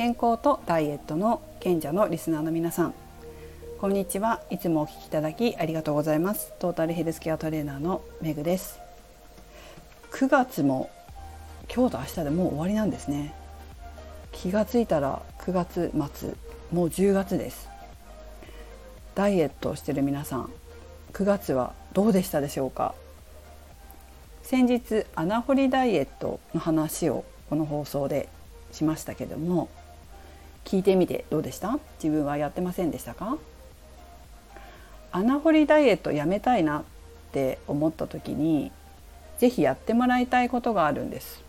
健康とダイエットの賢者のリスナーの皆さん。こんにちは。いつもお聞きいただきありがとうございます。トータルヘルスケアトレーナーのめぐです。9月も今日と明日でもう終わりなんですね。気がついたら9月末もう10月です。ダイエットをしてる皆さん9月はどうでしたでしょうか？先日穴掘りダイエットの話をこの放送でしましたけども聞いてみてどうでした？自分はやってませんでしたか？穴掘りダイエットやめたいなって思った時に是非やってもらいたいことがあるんです。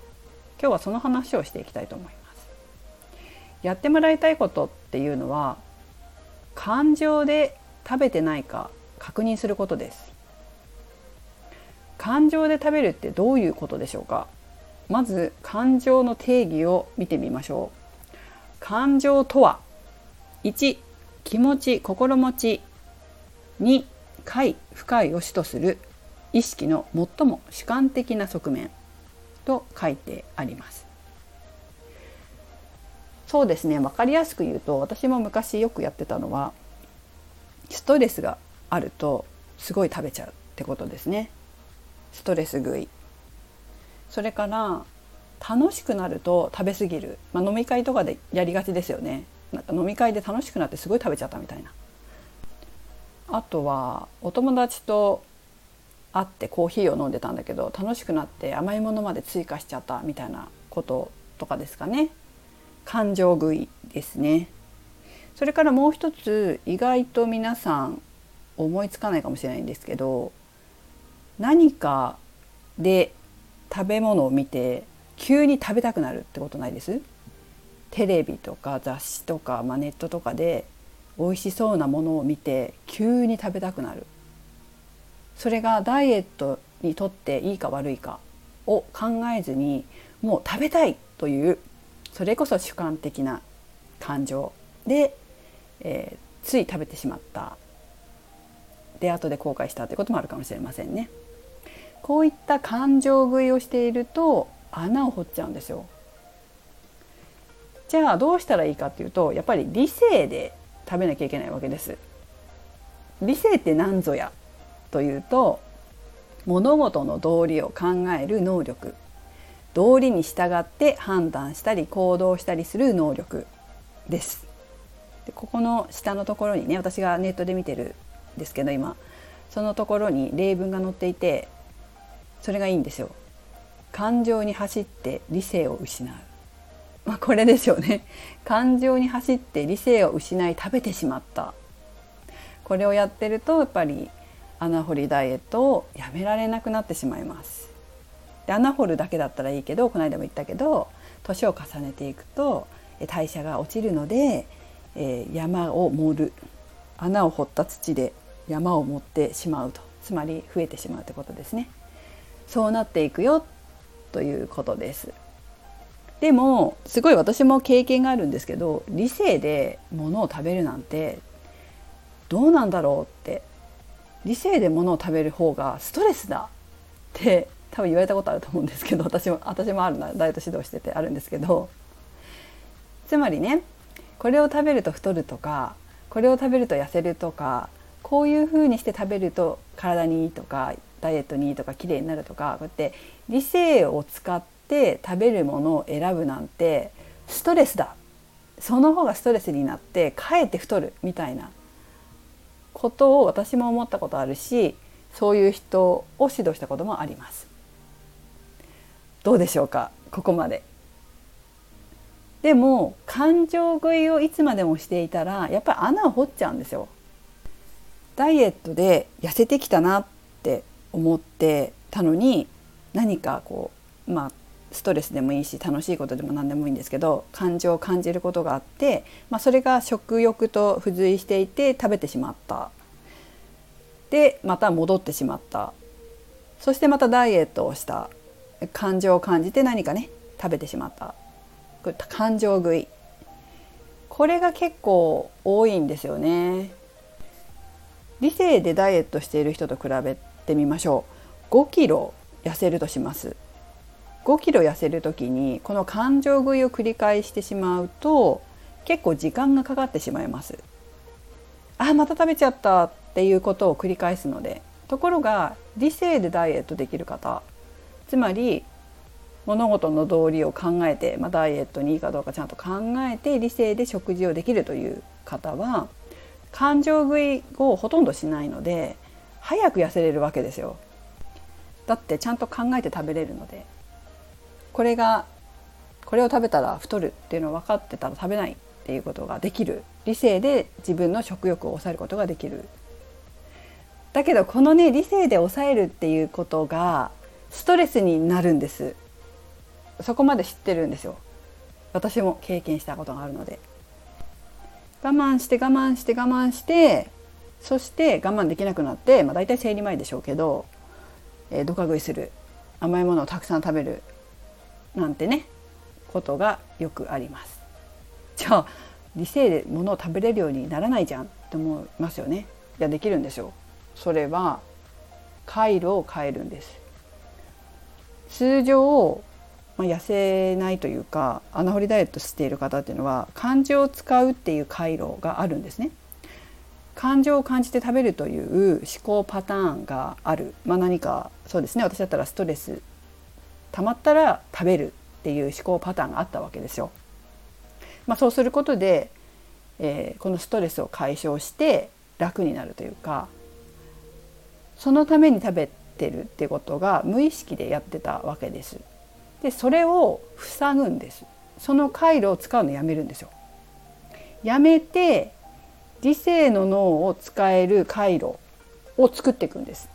今日はその話をしていきたいと思います。やってもらいたいことっていうのは感情で食べてないか確認することです。感情で食べるってどういうことでしょうか？まず感情の定義を見てみましょう。感情とは？1気持ち心持ち。2快不快を主とする。意識の最も主観的な側面。と書いてあります。そうですね。分かりやすく言うと私も昔よくやってたのはストレスがあるとすごい食べちゃうってことですね。ストレス食い。それから楽しくなると食べ過ぎる、まあ、飲み会とかでやりがちですよね。なんか飲み会で楽しくなってすごい食べちゃったみたいな。あとはお友達と会ってコーヒーを飲んでたんだけど楽しくなって甘いものまで追加しちゃったみたいなこととかですかね。感情食いですね。それからもう一つ意外と皆さん思いつかないかもしれないんですけど何かで食べ物を見て急に食べたくなるってことないです？テレビとか雑誌とか、まあ、ネットとかで美味しそうなものを見て急に食べたくなる。それがダイエットにとっていいか悪いかを考えずにもう食べたいというそれこそ主観的な感情で、えー、つい食べてしまった。で後で後悔したということもあるかもしれませんね。こういった感情食いをしていると穴を掘っちゃうんですよ。じゃあどうしたらいいかっていうとやっぱり理性で食べなきゃいけないわけです。理性って何ぞやというと物事の道理を考える能力道理に従って判断したり行動したりする能力です。でここの下のところにね私がネットで見てるんですけど今そのところに例文が載っていてそれがいいんですよ感情に走って理性を失う。まあこれですよね。感情に走って理性を失い食べてしまった。これをやってるとやっぱり穴掘りダイエットをやめられなくなってしまいます。で穴掘るだけだったらいいけどこの間も言ったけど年を重ねていくと代謝が落ちるので、えー、山を盛る。穴を掘った土で山を持ってしまうと。つまり増えてしまうってことですね。そうなっていくよということです。でもすごい私も経験があるんですけど理性で物を食べるなんてどうなんだろうって理性で物を食べる方がストレスだって多分言われたことあると思うんですけど私も私もあるなダイエット指導しててあるんですけどつまりねこれを食べると太るとかこれを食べると痩せるとかこういうふうにして食べると体にいいとかダイエットにいいとか綺麗になるとかこうやって理性を使って食べるものを選ぶなんてストレスだその方がストレスになってかえって太るみたいなことを私も思ったことあるしそういう人を指導したこともあります。どうでしょうか？ここまで。でも感情食いをいつまでもしていたらやっぱり穴を掘っちゃうんですよ。ダイエットで痩せてきたなって思ってたのに何かこうまあストレスでもいいし楽しいことでも何でもいいんですけど感情を感じることがあって、まあ、それが食欲と付随していて食べてしまった。でまた戻ってしまった。そしてまたダイエットをした。感情を感じて何かね食べてしまった。感情食い。これが結構多いんですよね。理性でダイエットしている人と比べてみましょう。5キロ痩せるとします。5キロ痩せる時にこの感情食いを繰り返してしまうと結構時間がかかってしまいます。あまた食べちゃったっていうことを繰り返すのでところが理性でダイエットできる方つまり物事の道理を考えて、まあ、ダイエットにいいかどうかちゃんと考えて理性で食事をできるという方は感情食いをほとんどしないので早く痩せれるわけですよ。だってちゃんと考えて食べれるので。これがこれを食べたら太るっていうのを分かってたら食べないっていうことができる理性で自分の食欲を抑えることができる。だけどこのね理性で抑えるっていうことがストレスになるんです。そこまで知ってるんですよ。私も経験したことがあるので。我慢して我慢して我慢してそして我慢できなくなって、まあ、大体生理前でしょうけど、えー、どか食いする甘いものをたくさん食べるなんてねことがよくあります。じゃあ理性で物を食べれるようにならないじゃんって思いますよね。いやできるんですよ。それは回路を変えるんです。通常、まあ、痩せないというか穴掘りダイエットしている方っていうのは感情を使うっていう回路があるんですね。感情を感じて食べるという思考パターンがある、まあ、何かそうですね私だったらストレス溜まったら食べるっていう思考パターンがあったわけですよ。まあ、そうすることで、えー、このストレスを解消して楽になるというかそのために食べてるってことが無意識でやってたわけです。でそれを塞ぐんです。その回路を使うのやめるんですよ。やめて理性の脳を使える回路を作っていくんです。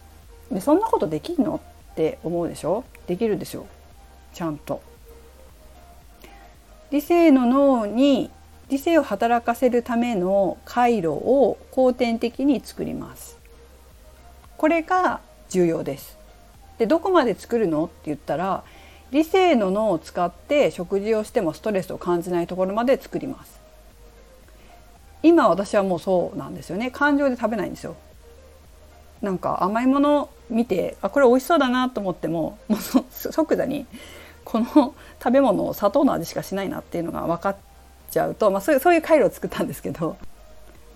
でそんなことできるの？って思うでしょ？できるでしょ？ちゃんと。理性の脳に理性を働かせるための回路を後天的に作ります。これが重要です。でどこまで作るの？って言ったら理性の脳を使って食事をしてもストレスを感じないところまで作ります。今私はもうそうなんですよね感情で食べないんですよ。なんか甘いもの見てあこれ美味しそうだなと思ってももう即座にこの食べ物を砂糖の味しかしないなっていうのが分かっちゃうと、まあ、そういうそういう回路を作ったんですけど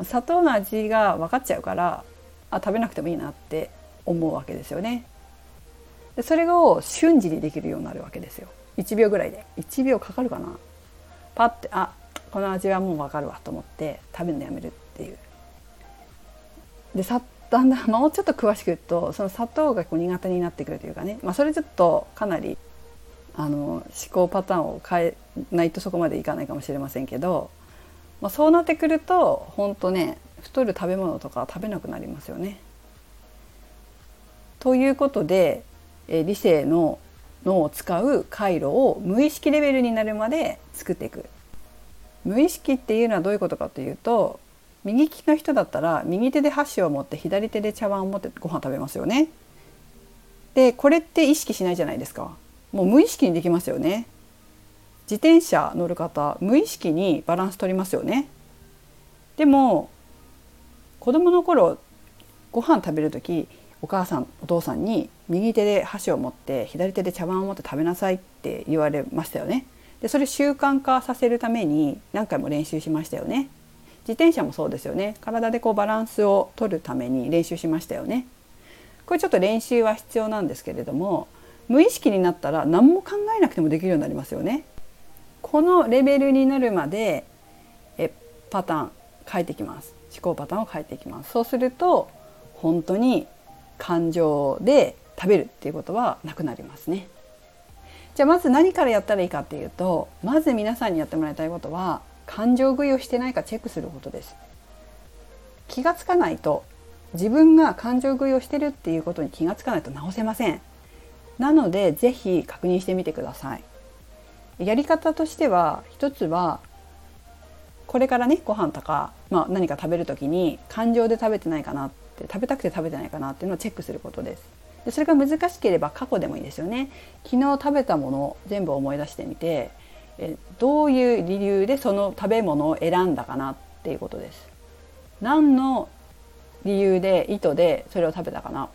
砂糖の味が分かっちゃうからあ食べなくてもいいなって思うわけですよね。でそれを瞬時にできるようになるわけですよ。1秒ぐらいで1秒かかるかなパッてあこの味はもう分かるわと思って食べるのやめるっていう。でさだんだんもうちょっと詳しく言うとその砂糖がこう苦手になってくるというかね、まあ、それちょっとかなりあの思考パターンを変えないとそこまでいかないかもしれませんけど、まあ、そうなってくると本当ね太る食べ物とか食べなくなりますよね。ということで、え理性の脳を使う回路を無意識レベルになるまで作っていく。無意識っていうのはどういうことかというと右利きの人だったら右手で箸を持って左手で茶碗を持ってご飯食べますよね。でこれって意識しないじゃないですか。もう無意識にできますよね。自転車乗る方無意識にバランス取りますよね。でも子供の頃ご飯食べる時お母さんお父さんに右手で箸を持って左手で茶碗を持って食べなさいって言われましたよね。でそれ習慣化させるために何回も練習しましたよね。自転車もそうですよね。体でこうバランスを取るために練習しましたよね。これちょっと練習は必要なんですけれども無意識になったら何も考えなくてもできるようになりますよね。このレベルになるまでえパターン変えていきます。思考パターンを変えていきます。そうすると本当に感情で食べるっていうことはなくなりますね。じゃあまず何からやったらいいかっていうとまず皆さんにやってもらいたいことは感情食いをしてないかチェックすることです。気がつかないと自分が感情食いをしてるっていうことに気がつかないと直せません。なので是非確認してみてください。やり方としては一つはこれからねご飯とか、まあ、何か食べる時に感情で食べてないかなって食べたくて食べてないかなっていうのをチェックすることです。でそれが難しければ過去でもいいですよね昨日食べたもの全部思い出してみてえどういう理由でその食べ物を選んだかなっていうことです。何の理由で意図でそれを食べたかな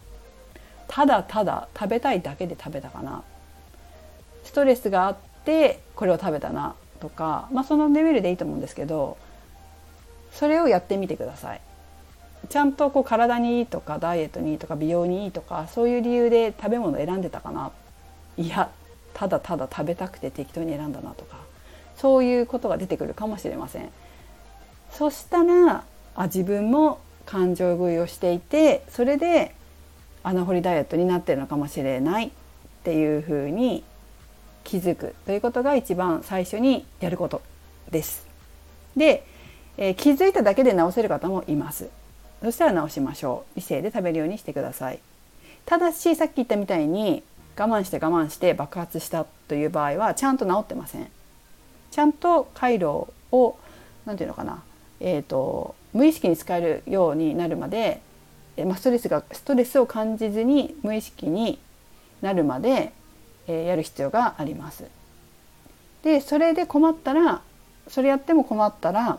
ただただ食べたいだけで食べたかなストレスがあってこれを食べたなとか、まあ、そのレベルでいいと思うんですけどそれをやってみてください。ちゃんとこう体にいいとかダイエットにいいとか美容にいいとかそういう理由で食べ物を選んでたかないやただただ食べたくて適当に選んだなとかそういうことが出てくるかもしれません。そしたらあ自分も感情食いをしていてそれで穴掘りダイエットになってるのかもしれないっていうふうに気づくということが一番最初にやることです。で、えー、気づいただけで治せる方もいます。そしたら治しましょう。理性で食べるようにしてください。ただしさっき言ったみたいに我慢して我慢して爆発したという場合はちゃんと治ってません。ちゃんと回路を何て言うのかな、えーと、無意識に使えるようになるまで、まあ、ストレスがストレスを感じずに無意識になるまで、えー、やる必要があります。でそれで困ったらそれやっても困ったら、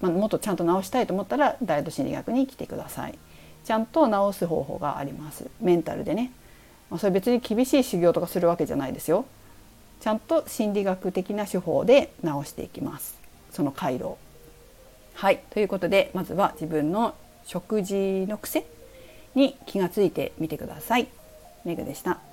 まあ、もっとちゃんと治したいと思ったらダイエット心理学に来てください。ちゃんと治す方法があります。メンタルでね。まあ、それ別に厳しい修行とかするわけじゃないですよ。ちゃんと心理学的な手法で治していきますその回路はいということでまずは自分の食事の癖に気がついてみてください。メグでした。